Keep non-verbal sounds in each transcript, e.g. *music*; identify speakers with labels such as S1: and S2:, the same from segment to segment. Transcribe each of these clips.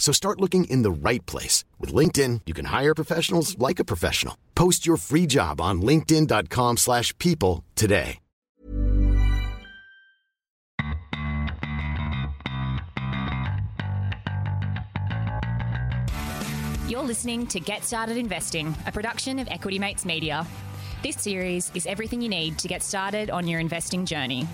S1: So start looking in the right place. With LinkedIn, you can hire professionals like a professional. Post your free job on linkedin.com slash people today.
S2: You're listening to Get Started Investing, a production of Equity Mates Media. This series is everything you need to get started on your investing journey.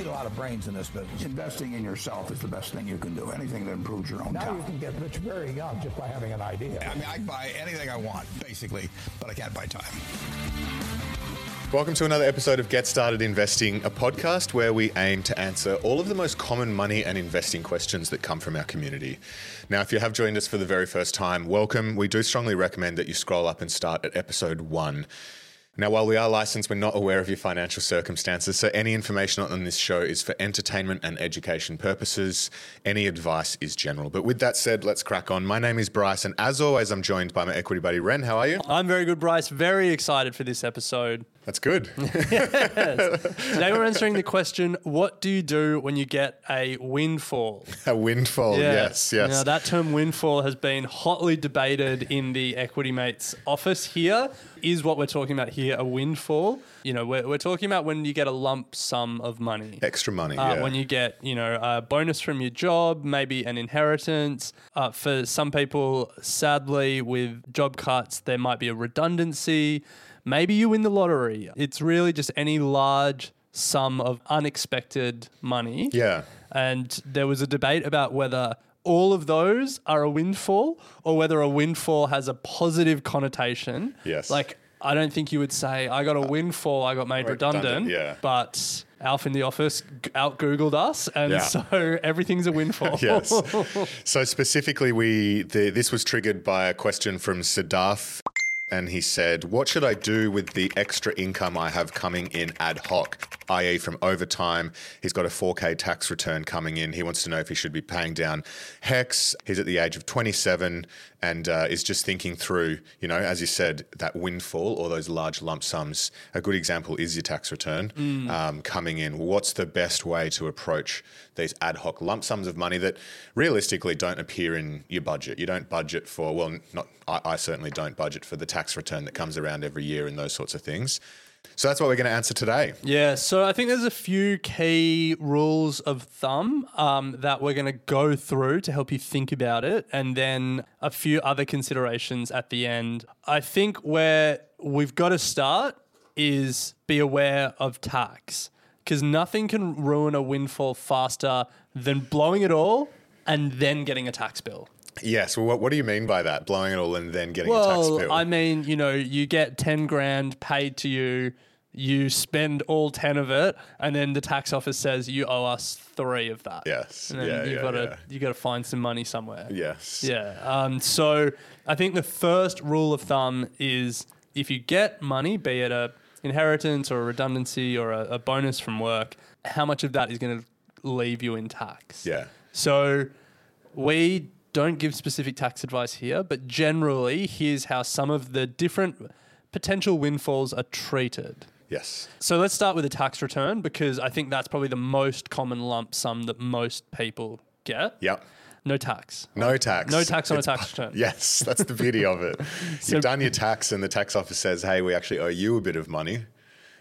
S3: You don't need a lot of brains in this business. Investing in yourself is the best thing you can do. Anything that improves your own
S4: Now
S3: time.
S4: you can get rich very young just by having an idea.
S3: I mean, I can buy anything I want, basically, but I can't buy time.
S5: Welcome to another episode of Get Started Investing, a podcast where we aim to answer all of the most common money and investing questions that come from our community. Now, if you have joined us for the very first time, welcome. We do strongly recommend that you scroll up and start at episode one. Now, while we are licensed, we're not aware of your financial circumstances, so any information on this show is for entertainment and education purposes. Any advice is general. But with that said, let's crack on. My name is Bryce, and as always, I'm joined by my equity buddy Ren. How are you?
S6: I'm very good, Bryce. Very excited for this episode.
S5: That's good. *laughs*
S6: Today we're answering the question What do you do when you get a windfall? *laughs*
S5: A windfall, yes, yes.
S6: Now, that term windfall has been hotly debated in the Equity Mates office here. Is what we're talking about here a windfall? You know, we're, we're talking about when you get a lump sum of money.
S5: Extra money,
S6: Uh,
S5: yeah.
S6: When you get, you know, a bonus from your job, maybe an inheritance. Uh, for some people, sadly, with job cuts, there might be a redundancy. Maybe you win the lottery. It's really just any large sum of unexpected money.
S5: yeah.
S6: And there was a debate about whether all of those are a windfall or whether a windfall has a positive connotation.
S5: Yes.
S6: Like, I don't think you would say, I got a windfall, I got made
S5: redundant,
S6: redundant.
S5: yeah.
S6: But Alf in the office out Googled us. And
S5: Yeah.
S6: so *laughs* everything's a windfall. *laughs*
S5: Yes. *laughs* so specifically, we the, this was triggered by a question from Siddharth, and he said, "What should I do with the extra income I have coming in ad hoc, i.e., from overtime? He's got a 4K tax return coming in. He wants to know if he should be paying down HECS. He's at the age of 27." And uh, is just thinking through, you know, as you said, that windfall or those large lump sums. A good example is your tax return um, coming in. What's the best way to approach these ad hoc lump sums of money that realistically don't appear in your budget? You don't budget for, well, not I, I certainly don't budget for the tax return that comes around every year and those sorts of things. So that's what we're going to answer today.
S6: Yeah, so I think there's a few key rules of thumb um, that we're going to go through to help you think about it, and then a few other considerations at the end. I think where we've got to start is be aware of tax, because nothing can ruin a windfall faster than blowing it all and then getting a tax bill.
S5: Yes. Well, what, what do you mean by that? Blowing it all and then getting a tax
S6: Well,
S5: bill?
S6: I mean, you know, you get 10 grand paid to you, you spend all 10 of it, and then the tax office says you owe us three of that.
S5: Yes.
S6: And then
S5: Yeah,
S6: you've
S5: yeah,
S6: got to
S5: yeah.
S6: you got to find some money somewhere.
S5: yes.
S6: Yeah. Um, so I think the first rule of thumb is if you get money, be it a inheritance or a redundancy or a, a bonus from work, how much of that is going to leave you in tax?
S5: Yeah.
S6: So we don't give specific tax advice here, but generally, here's how some of the different potential windfalls are treated.
S5: Yes.
S6: So let's start with a tax return because I think that's probably the most common lump sum that most people get.
S5: Yep.
S6: No tax.
S5: No tax.
S6: No tax on a tax return.
S5: Yes, that's the beauty of it. *laughs*
S6: So-
S5: You've done your tax, and the tax office says, "Hey, we actually owe you a bit of money,"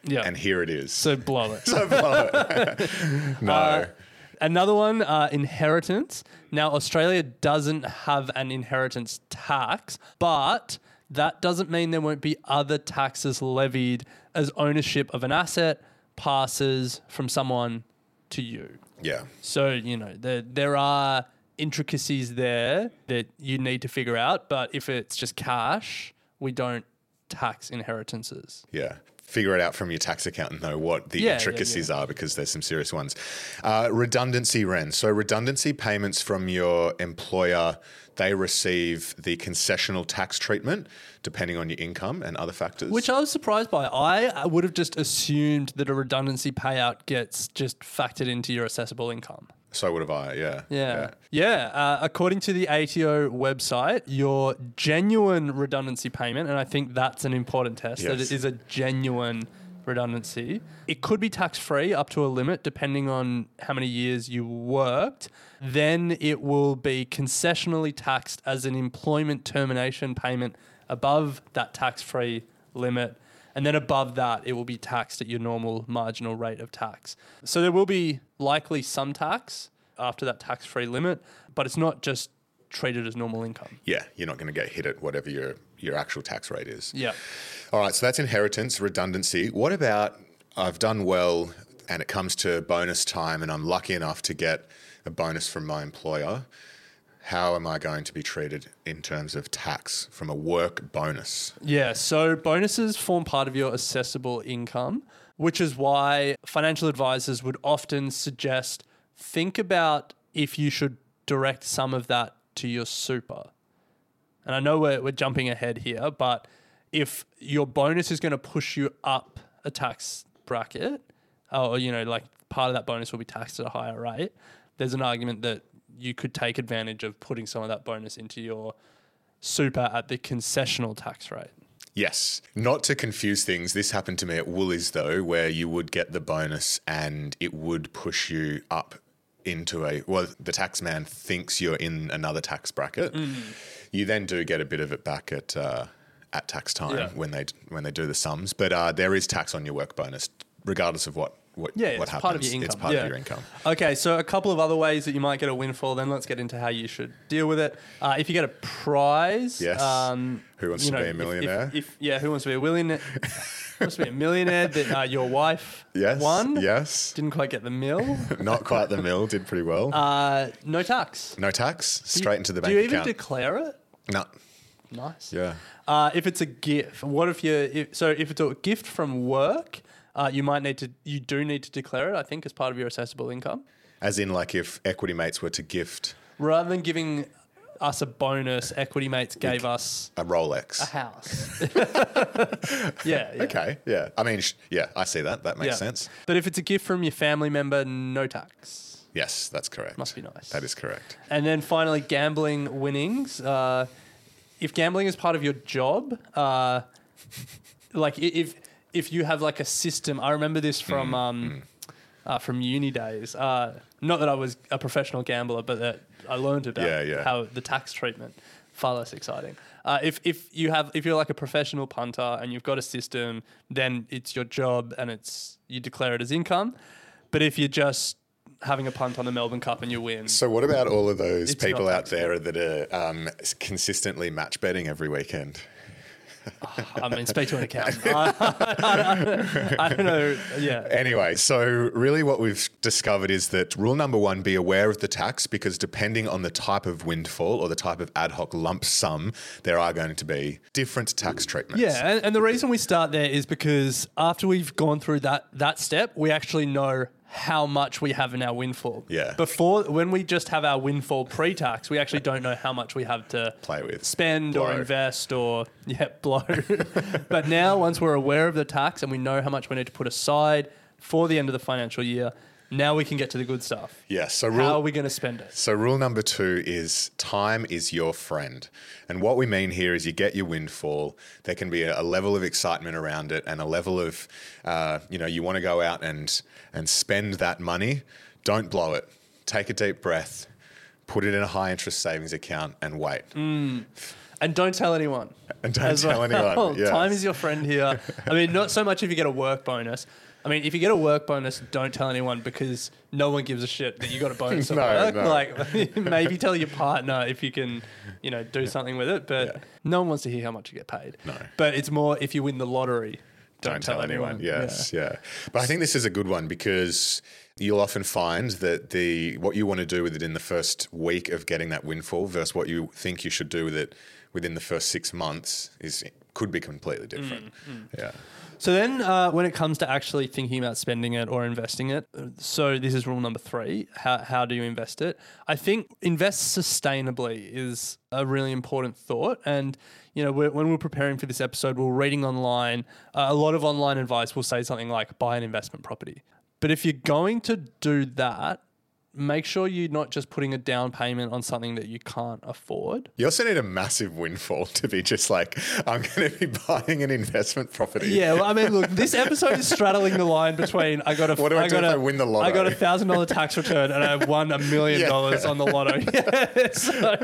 S6: Yeah.
S5: and here it is.
S6: so blow it. *laughs*
S5: So blow it. *laughs* no.
S6: Uh, Another one, uh, inheritance. Now, Australia doesn't have an inheritance tax, but that doesn't mean there won't be other taxes levied as ownership of an asset passes from someone to you.
S5: yeah.
S6: So, you know, there, there are intricacies there that you need to figure out, but if it's just cash, we don't tax inheritances.
S5: Yeah. Figure it out from your tax accountant though what the
S6: Yeah, yeah,
S5: intricacies are because there's some serious ones. Uh, redundancy Ren. So redundancy payments from your employer, they receive the concessional tax treatment depending on your income and other factors.
S6: Which I was surprised by. I would have just assumed that a redundancy payout gets just factored into your assessable income.
S5: So would have I. Yeah.
S6: Yeah. Yeah. Uh, according to the ATO website, your genuine redundancy payment, and I think that's an important test, that it is a genuine redundancy. It could be tax free up to a limit depending on how many years you worked. Then it will be concessionally taxed as an employment termination payment above that tax free limit. And then above that, it will be taxed at your normal marginal rate of tax. So there will be likely some tax after that tax free limit, but it's not just treated as normal income.
S5: Yeah, you're not going to get hit at whatever your your actual tax rate is.
S6: Yeah.
S5: All right, so that's inheritance, redundancy. What about I've done well and it comes to bonus time and I'm lucky enough to get a bonus from my employer? How am I going to be treated in terms of tax from a work bonus?
S6: Yeah, so bonuses form part of your assessable income, which is why financial advisors would often suggest think about if you should direct some of that to your super. And I know we're, we're jumping ahead here, but if your bonus is going to push you up a tax bracket, or, you know, like part of that bonus will be taxed at a higher rate, there's an argument that you could take advantage of putting some of that bonus into your super at the concessional tax rate.
S5: Yes. Not to confuse things, this happened to me at Woolies though, where you would get the bonus and it would push you up into a well, the tax man thinks you're in another tax bracket. You then do get a bit of it back at uh, at tax time
S6: Yeah.
S5: when they when they do the sums, but uh, there is tax on your work bonus, regardless of what what,
S6: Yeah,
S5: what
S6: it's
S5: happens.
S6: part of your income.
S5: It's part
S6: Yeah.
S5: of your income.
S6: Okay, so a couple of other ways that you might get a windfall. Then let's get into how you should deal with it. Uh, if you get a prize,
S5: Yes.
S6: Um,
S5: Who wants to
S6: know,
S5: be a millionaire?
S6: If, if- yeah, who wants to be a millionaire? wants to be a millionaire that uh, your wife
S5: Yes.
S6: won.
S5: Yes.
S6: Didn't quite get the mill. *laughs*
S5: Not quite the mill. Did pretty well.
S6: Uh, no tax.
S5: no tax. Straight into the bank
S6: Do you even
S5: account.
S6: declare it?
S5: no.
S6: Nice.
S5: Yeah.
S6: Uh, if it's a gift, what if you? If, so if it's a gift from work, uh, you might need to. You do need to declare it. I think as part of your assessable income.
S5: As in, like, if Equity Mates were to gift
S6: Rather than giving us a bonus, Equity Mates gave us
S5: a Rolex.
S6: a house. *laughs* *laughs* yeah, yeah.
S5: Okay. Yeah. I mean, sh- yeah, I see that. That makes
S6: yeah.
S5: sense.
S6: But if it's a gift from your family member, no tax.
S5: Yes, that's correct.
S6: Must be nice.
S5: That is correct.
S6: And then finally, gambling winnings. Uh, if gambling is part of your job, uh, like if if you have like a system, I remember this
S5: Mm,
S6: from um, uh, from uni days. Uh, not that I was a professional gambler, but that I learned about
S5: Yeah, yeah.
S6: how the tax treatment far less exciting. Uh, if if you have if you're like a professional punter and you've got a system, then it's your job and it's you declare it as income. But if you're just having a punt on the Melbourne Cup and you win,
S5: So, what about all of those
S6: It's
S5: people
S6: not
S5: out there that are um, consistently match betting every weekend? *laughs*
S6: I mean, speak to an accountant. *laughs* I, I- I don't know. Yeah.
S5: Anyway, so really what we've discovered is that rule number one be aware of the tax because depending on the type of windfall or the type of ad hoc lump sum, there are going to be different tax treatments.
S6: Yeah, and, and the reason we start there is because after we've gone through that that step, we actually know how much we have in our windfall.
S5: Yeah.
S6: Before, when we just have our windfall pre-tax, we actually don't know how much we have to
S5: Play with.
S6: spend
S5: Blow.
S6: or invest or yeah, blow. *laughs* but now, once we're aware of the tax and we know how much we need to put aside for the end of the financial year, now we can get to the good stuff.
S5: Yes. So
S6: How are we going to spend it?
S5: So, rule number two is time is your friend. And what we mean here is you get your windfall. There can be a, a level of excitement around it and a level of, uh, you know, you want to go out and, and spend that money. Don't blow it. Take a deep breath, put it in a high interest savings account, and wait.
S6: And don't tell anyone.
S5: And don't tell anyone, *laughs* yes.
S6: Time is your friend here. I mean, not so much if you get a work bonus. I mean, if you get a work bonus, don't tell anyone because no one gives a shit that you got a *laughs* bonus at
S5: No,
S6: work.
S5: no.
S6: Like, *laughs* maybe tell your partner if you can, you know, do something with it. But
S5: Yeah.
S6: no one wants to hear how much you get paid.
S5: No.
S6: But it's more if you win the lottery, don't,
S5: don't tell anyone. Yes, yeah. But I think this is a good one because you'll often find that the what you want to do with it in the first week of getting that windfall versus what you think you should do with it within the first six months is could be completely different. Yeah.
S6: So then, uh, when it comes to actually thinking about spending it or investing it, so this is rule number three. How, how do you invest it? I think invest sustainably is a really important thought. And, you know, we're, when we're preparing for this episode, we're reading online. Uh, a lot of online advice will say something like buy an investment property. But if you're going to do that, make sure you're not just putting a down payment on something that you can't afford.
S5: You also need a massive windfall to be just like, I'm going to be buying an investment property.
S6: Yeah, well, I mean, look, this episode is straddling the line between I got a *laughs*
S5: What do I do
S6: got a-
S5: I win the lotto?
S6: I got a thousand dollar tax return and I've won a million *laughs* dollars on the lotto. *laughs* Yeah, so,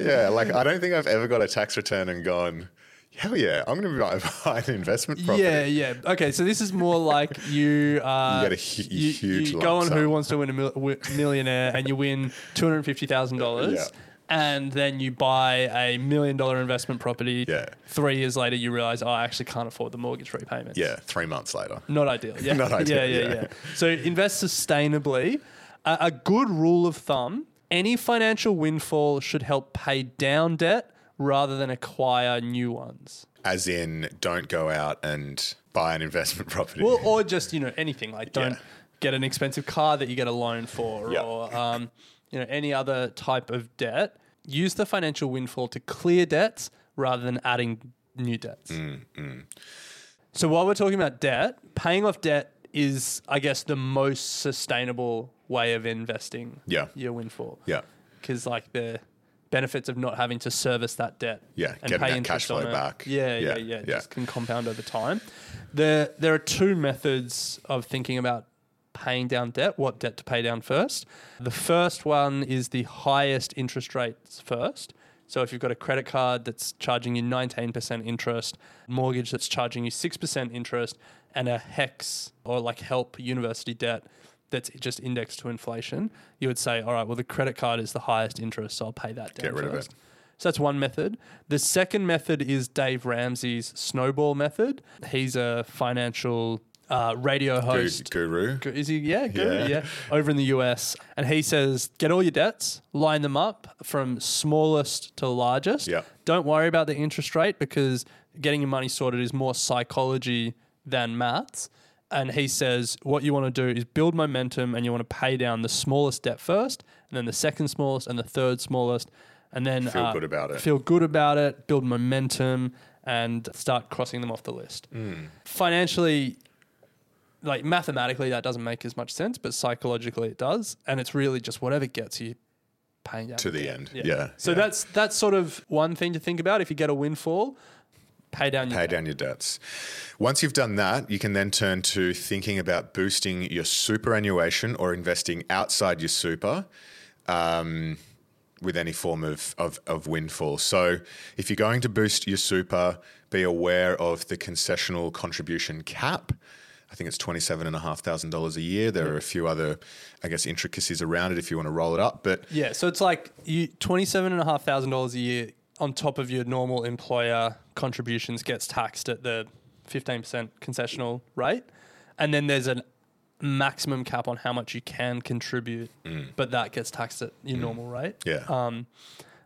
S5: Yeah, like I don't think I've ever got a tax return and gone, hell yeah, I'm going to buy- an investment property.
S6: yeah, yeah. Okay, so this is more like *laughs* you. Uh,
S5: You get a hu-
S6: you,
S5: huge
S6: you go on Who. Wants to Win a mil- Millionaire and you win two hundred fifty thousand dollars. And then you buy a million dollar investment property.
S5: Yeah.
S6: Three years later, you realize, oh, I actually can't afford the mortgage repayments.
S5: Yeah, three months later.
S6: Not ideal. Yeah. *laughs*
S5: Not ideal,
S6: Yeah, yeah,
S5: yeah.
S6: yeah. So invest sustainably. A, a good rule of thumb: any financial windfall should help pay down debt rather than acquire new ones.
S5: As in, don't go out and buy an investment *laughs* property.
S6: Well, or just you know anything like don't
S5: Yeah.
S6: get an expensive car that you get a loan for,
S5: Yeah.
S6: or um, you know any other type of debt. Use the financial windfall to clear debts rather than adding new debts.
S5: Mm,
S6: So while we're talking about debt, paying off debt is, I guess, the most sustainable way of investing.
S5: Yeah.
S6: your windfall.
S5: Yeah.
S6: because like the benefits of not having to service that debt.
S5: Yeah, getting that
S6: interest
S5: cash flow
S6: on it.
S5: back.
S6: Yeah, yeah,
S5: Yeah,
S6: yeah.
S5: yeah.
S6: Just can compound over time. There, there are two methods of thinking about paying down debt. What debt to pay down first? The first one is the highest interest rates first. So if you've got a credit card that's charging you 19% interest, mortgage that's charging you 6% interest, and a HECS or like HELP university debt that's just indexed to inflation, you would say, all right, well, the credit card is the highest interest, so I'll pay that down
S5: Get rid of it.
S6: So that's one method. The second method is Dave Ramsey's snowball method. He's a financial uh, radio host.
S5: Guru.
S6: Gu- Is he? Yeah, guru,
S5: Yeah.
S6: yeah. Over in the US. And he says, get all your debts, line them up from smallest to largest.
S5: Yeah.
S6: Don't worry about the interest rate because getting your money sorted is more psychology than maths. And he says, what you want to do is build momentum and you want to pay down the smallest debt first, and then the second smallest, and the third smallest. And then
S5: Feel
S6: uh,
S5: good about it.
S6: Feel good about it, build momentum, and start crossing them off the list.
S5: Hmm.
S6: Financially, like mathematically that doesn't make as much sense, but psychologically it does, and it's really just whatever gets you paying down
S5: To
S6: the
S5: end. Yeah,
S6: So
S5: yeah.
S6: that's that's sort of one thing to think about. If you get a windfall, pay down your
S5: Pay
S6: debt.
S5: down your debts. Once you've done that, you can then turn to thinking about boosting your superannuation or investing outside your super um, with any form of, of, of windfall. So, if you're going to boost your super, be aware of the concessional contribution cap. I think it's $27,500 a year. There are a few other, I guess, intricacies around it if you want to roll it up. But
S6: Yeah, so it's like you twenty seven and a half thousand dollars a year on top of your normal employer contributions gets taxed at the fifteen percent concessional rate, and then there's a maximum cap on how much you can contribute, but that gets taxed at your normal rate.
S5: yeah.
S6: Um,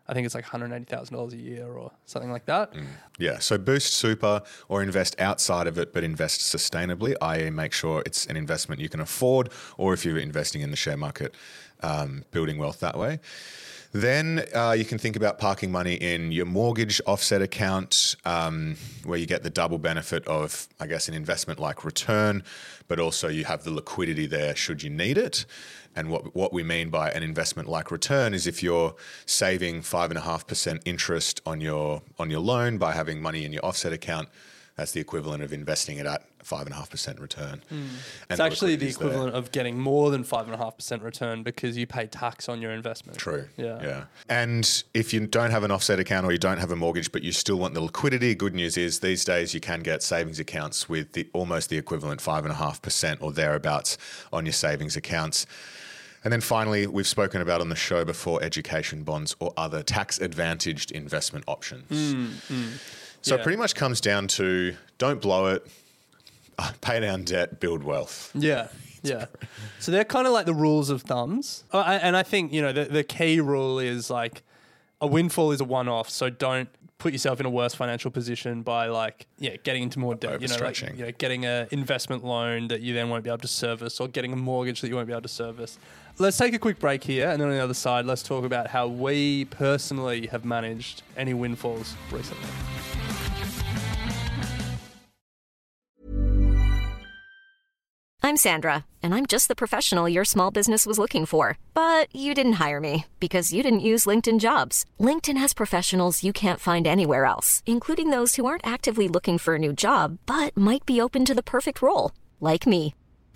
S6: I think it's like one hundred eighty thousand dollars a year or something like that.
S5: Yeah, so boost super or invest outside of it, but invest sustainably, i.e., make sure it's an investment you can afford, or if you're investing in the share market, um, building wealth that way. Then uh, you can think about parking money in your mortgage offset account, um, where you get the double benefit of, I guess, an investment like return, but also you have the liquidity there should you need it. And what, what we mean by an investment like return is if you're saving five and a half percent interest on your on your loan by having money in your offset account, that's the equivalent of investing it at five and a half percent return. Hmm. And
S6: It's actually the
S5: liquidity's there.
S6: equivalent of getting more than five and a half percent return because you pay tax on your investment.
S5: True.
S6: Yeah.
S5: Yeah. And if you don't have an offset account or you don't have a mortgage, but you still want the liquidity, good news is these days you can get savings accounts with the almost the equivalent five and a half percent or thereabouts on your savings accounts. And then finally, we've spoken about on the show before education bonds or other tax advantaged investment options. Hmm. Hmm. So
S6: Yeah.
S5: it pretty much comes down to don't blow it, uh, pay down debt, build wealth.
S6: Yeah, *laughs* yeah. So they're kind of like the rules of thumbs, and I think you know the the key rule is like a windfall is a one off, so don't put yourself in a worse financial position by like yeah getting into more debt you know like
S5: Overstretching.
S6: you know getting an investment loan that you then won't be able to service or getting a mortgage that you won't be able to service let's take a quick break here and then on the other side let's talk about how we personally have managed any windfalls recently
S7: I'm Sandra, and I'm just the professional your small business was looking for. But you didn't hire me because you didn't use LinkedIn jobs. LinkedIn has professionals you can't find anywhere else, including those who aren't actively looking for a new job but might be open to the perfect role, like me.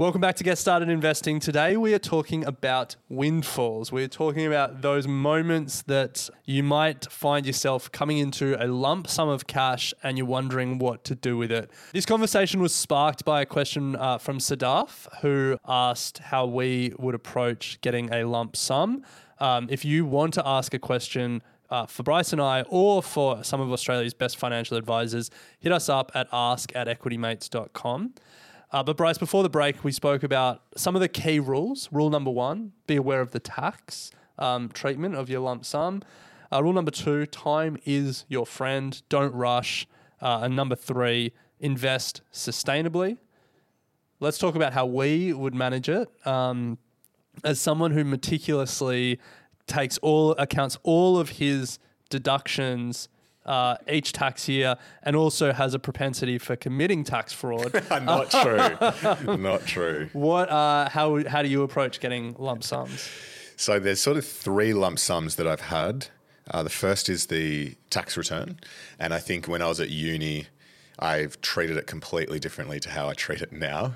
S6: Welcome back to Get Started Investing. Today we are talking about windfalls. We're talking about those moments that you might find yourself coming into a lump sum of cash and you're wondering what to do with it. This conversation was sparked by a question uh, from Sadaf, who asked how we would approach getting a lump sum. Um, if you want to ask a question, uh, for Bryce and I, or for some of Australia's best financial advisors, hit us up at ask at equitymates.com. Uh, but Bryce, before the break, we spoke about some of the key rules. Rule number one: be aware of the tax um, treatment of your lump sum. Uh, rule number two: time is your friend. Don't rush. Uh, and number three: invest sustainably. Let's talk about how we would manage it. Um, as someone who meticulously takes all accounts all of his deductions uh, each tax year and also has a propensity for committing tax fraud. *laughs*
S5: Not *laughs* true. Not true.
S6: what uh, how how do you approach getting lump sums?
S5: So there's sort of three lump sums that I've had. Uh, the first is the tax return, and I think when I was at uni, I've treated it completely differently to how I treat it now.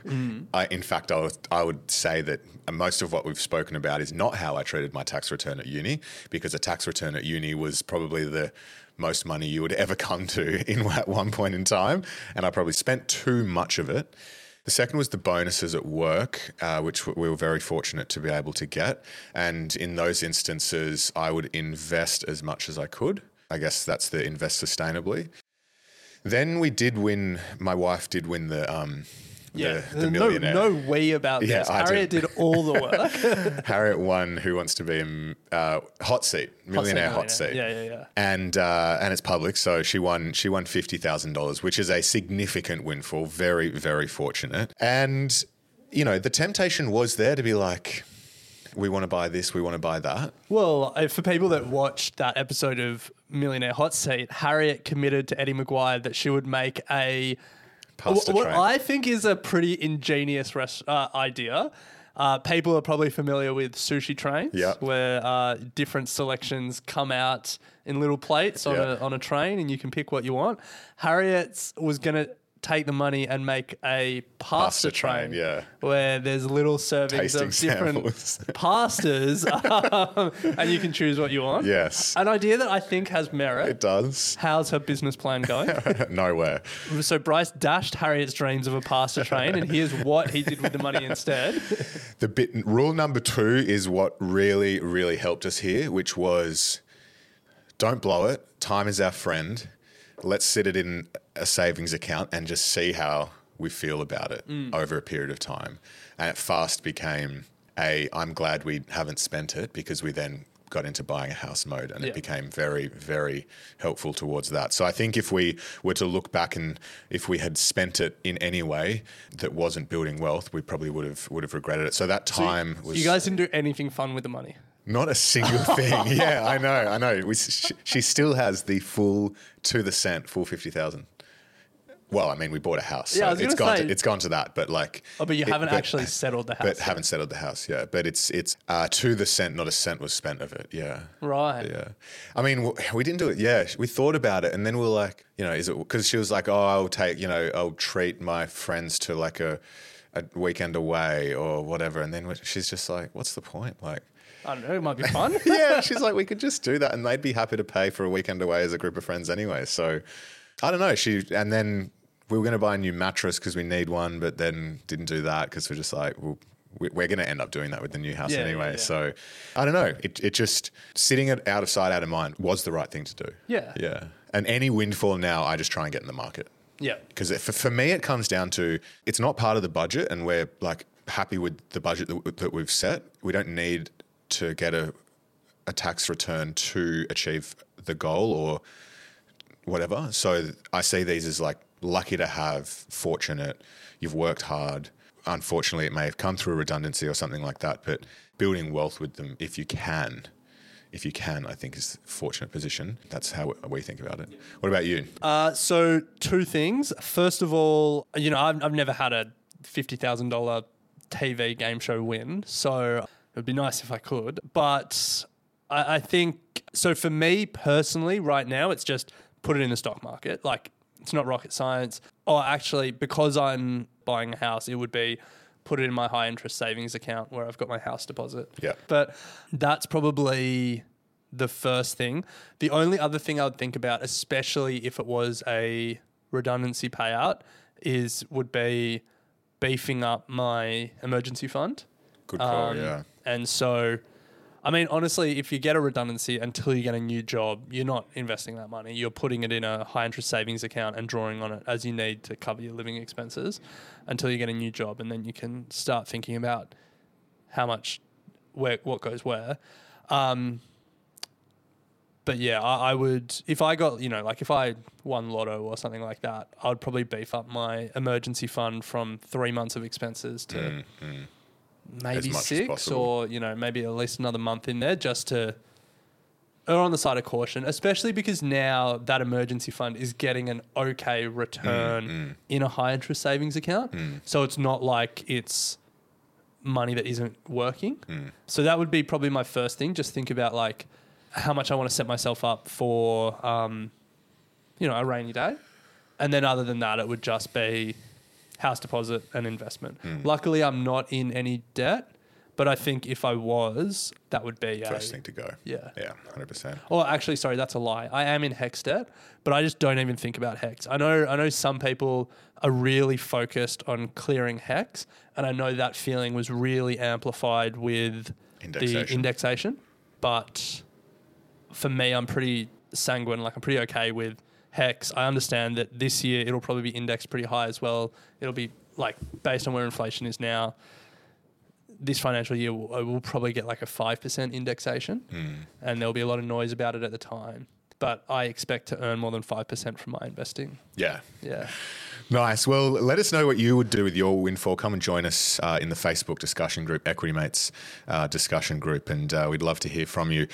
S5: I, in fact, I, was, I would say that most of what we've spoken about is not how I treated my tax return at uni, because a tax return at uni was probably the most money you would *laughs* ever come to in *laughs* at one point in time, and I probably spent too much of it. The second was the bonuses at work, uh, which we were very fortunate to be able to get. And in those instances, I would invest as much as I could. I guess that's the invest sustainably. Then we did win, my wife did win the, um, the, the
S6: no,
S5: millionaire.
S6: no we about
S5: Yeah,
S6: this.
S5: I
S6: Harriet
S5: did.
S6: did all the work. *laughs*
S5: Harriet won Who Wants to Be a uh, Hot Seat, Millionaire Hot Seat.
S6: Millionaire. Yeah, yeah, yeah.
S5: And uh, and it's public, so she won. She won fifty thousand dollars, which is a significant windfall. Very, very fortunate. And you know, the temptation was there to be like, we want to buy this, we want to buy that.
S6: Well, uh, for people that watched that episode of Millionaire Hot Seat, Harriet committed to Eddie McGuire that she would make a
S5: Pasta
S6: what
S5: train.
S6: I think is a pretty ingenious res- uh, idea. Uh, people are probably familiar with sushi trains,
S5: Yep.
S6: where uh, different selections come out in little plates on,
S5: Yeah.
S6: a, on a train, and you can pick what you want. Harriet's was going to take the money and make a pasta,
S5: Pasta train, yeah.
S6: where there's little servings
S5: Tasting
S6: of different *laughs* pastas, um, and you can choose what you want.
S5: Yes.
S6: An idea that I think has merit.
S5: It does.
S6: How's her business plan going? *laughs*
S5: Nowhere.
S6: so Bryce dashed Harriet's dreams of a pasta train, and here's what he did with the money instead. *laughs*
S5: The bit rule number two is what really, really helped us here, which was don't blow it. Time is our friend. Let's sit it in a savings account and just see how we feel about it mm. over a period of time. And it fast became a I'm glad we haven't spent it because we then got into buying a house mode and
S6: Yeah.
S5: it became very, very helpful towards that. So I think if we were to look back and if we had spent it in any way that wasn't building wealth, we probably would have would have regretted it. So that time was
S6: You guys didn't do anything fun with the money.
S5: Not a single *laughs* thing. yeah, I know, I know. We, she, she still has the full to the cent, full fifty thousand. Well, I mean, we bought a house,
S6: Yeah,
S5: so
S6: was
S5: it's gone.
S6: say-
S5: To, it's gone to that, but like,
S6: Oh, but you
S5: it-
S6: haven't
S5: but-
S6: actually settled the house.
S5: But
S6: yet.
S5: haven't settled the house, yeah. But it's it's uh, to the cent, not a cent was spent of it. Yeah,
S6: Right.
S5: yeah. I mean, we didn't do it. Yeah, we thought about it, and then we were like, you know, is it because she was like, oh, I'll take, you know, I'll treat my friends to like a a weekend away or whatever, and then she's just like, what's the point, like.
S6: I don't know. It might be fun. *laughs*
S5: yeah, she's like, we could just do that, and they'd be happy to pay for a weekend away as a group of friends anyway. So, I don't know. She and then we were going to buy a new mattress because we need one, but then didn't do that because we're just like, we'll we- we're going to end up doing that with the new house
S6: Yeah,
S5: anyway.
S6: yeah.
S5: So I don't know. It, it just sitting it out of sight, out of mind was the right thing to do.
S6: Yeah.
S5: Yeah. And any windfall now, I just try and get in the market.
S6: Yeah.
S5: Because for, for me, it comes down to it's not part of the budget, and we're like happy with the budget that, that we've set. We don't need to get a, a tax return to achieve the goal or whatever. So I see these as like lucky to have, fortunate. You've worked hard. Unfortunately, it may have come through a redundancy or something like that, but building wealth with them, if you can, if you can, I think is a fortunate position. That's how we think about it. What about you?
S6: Uh, so two things. First of all, you know, I've, I've never had a fifty thousand dollar TV game show win, so it would be nice if I could. But I, I think so. For me personally, right now, it's just put it in the stock market. Like it's not rocket science. Or actually, because I'm buying a house, it would be put it in my high interest savings account where I've got my house deposit.
S5: Yeah.
S6: But that's probably the first thing. The only other thing I would think about, especially if it was a redundancy payout, is would be beefing up my emergency fund.
S5: Good call,
S6: Um,
S5: yeah.
S6: And so, I mean, honestly, if you get a redundancy until you get a new job, you're not investing that money. You're putting it in a high interest savings account and drawing on it as you need to cover your living expenses until you get a new job. And then you can start thinking about how much, where, what goes where. Um, but yeah, I, I would, if I got, you know, like if I won lotto or something like that, I would probably beef up my emergency fund from three months of expenses to maybe
S5: much as
S6: six or you know maybe at least another month in there just to err on the side of caution especially because now that emergency fund is getting an okay return in a high interest savings account. So it's not like it's money that isn't working. So that would be probably my first thing. Just think about like how much i want to set myself up for um, you know a rainy day. And then other than that it would just be house deposit and investment.
S5: Hmm.
S6: Luckily, I'm not in any debt, but I think if I was, that would be
S5: First
S6: a,
S5: thing to go.
S6: Yeah.
S5: Yeah, 100%.
S6: Or actually, sorry, that's a lie. I am in HECS debt, but I just don't even think about HECS. I know, I know some people are really focused on clearing HECS, and I know that feeling was really amplified with the
S5: Indexation.
S6: indexation. But for me, I'm pretty sanguine. Like I'm pretty okay with HECS. I understand that this year it'll probably be indexed pretty high as well. It'll be like based on where inflation is now. This financial year, we'll, we'll probably get like a five percent indexation, hmm. and there'll be a lot of noise about it at the time. But I expect to earn more than five percent from my investing.
S5: Yeah.
S6: Yeah.
S5: Nice. Well, let us know what you would do with your windfall. Come and join us uh, in the Facebook discussion group, Equity Mates uh, discussion group, and uh, we'd love to hear from you.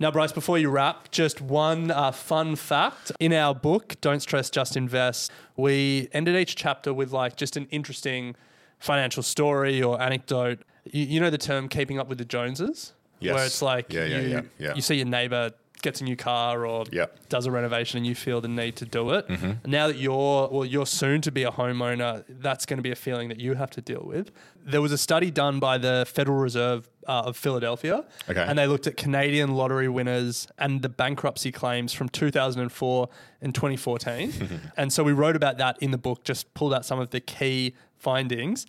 S6: Now, Bryce, before you wrap, just one uh, fun fact. In our book, Don't Stress, Just Invest, we ended each chapter with like just an interesting financial story or anecdote. You, you know the term keeping up with the Joneses?
S5: Yes.
S6: Where it's like
S5: Yeah, yeah,
S6: you,
S5: yeah, yeah.
S6: you see your neighbor gets a new car or
S5: Yep.
S6: does a renovation and you feel the need to do it.
S5: Mm-hmm.
S6: Now that you're, well, you're soon to be a homeowner, that's going to be a feeling that you have to deal with. There was a study done by the Federal Reserve uh, of Philadelphia,
S5: Okay.
S6: and they looked at Canadian lottery winners and the bankruptcy claims from 2004 and 2014. *laughs* and so we wrote about that in the book, just pulled out some of the key findings.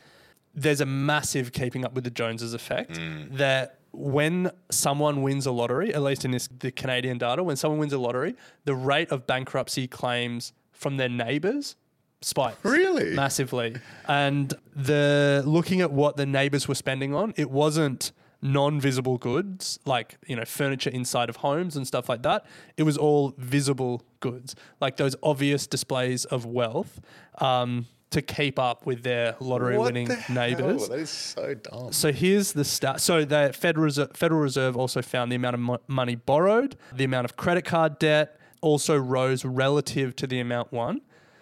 S6: There's a massive keeping up with the Joneses effect that when someone wins a lottery, at least in this the Canadian data, when someone wins a lottery, the rate of bankruptcy claims from their neighbors spikes
S5: Really?
S6: massively. And the looking at what the neighbors were spending on, it wasn't non-visible goods like you know furniture inside of homes and stuff like that. It was all visible goods, like those obvious displays of wealth. Um, to keep up with their lottery-winning neighbors.
S5: That is so dumb.
S6: So here's the stat. So the Federal Reserve, Federal Reserve also found the amount of mo- money borrowed, the amount of credit card debt also rose relative to the amount won.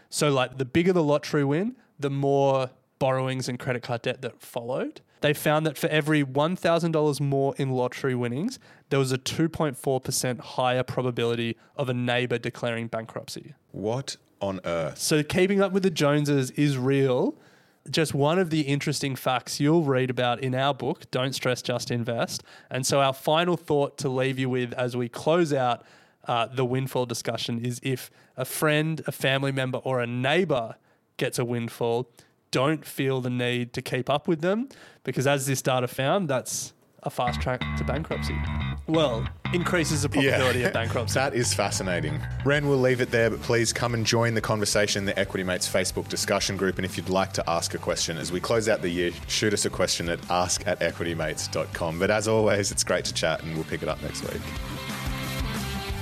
S6: So like the bigger the lottery win, the more borrowings and credit card debt that followed. They found that for every $1,000 more in lottery winnings, there was a 2.4% higher probability of a neighbor declaring bankruptcy.
S5: What on earth?
S6: So keeping up with the Joneses is real. Just one of the interesting facts you'll read about in our book, Don't Stress, Just Invest. And so our final thought to leave you with as we close out uh, the windfall discussion is if a friend, a family member, or a neighbor gets a windfall, don't feel the need to keep up with them because, as this data found, that's a fast track to bankruptcy. Well, increases the probability of bankruptcy. *laughs*
S5: That is fascinating. Ren, we'll leave it there, but please come and join the conversation in the Equity Mates Facebook discussion group. And if you'd like to ask a question as we close out the year, shoot us a question at ask at equitymates.com. But as always, it's great to chat and we'll pick it up next week.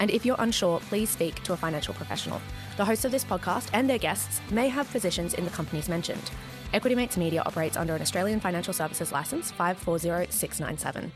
S8: And if you're unsure, please speak to a financial professional. The hosts of this podcast and their guests may have positions in the companies mentioned. Equity Mates Media operates under an Australian Financial Services Licence 540697.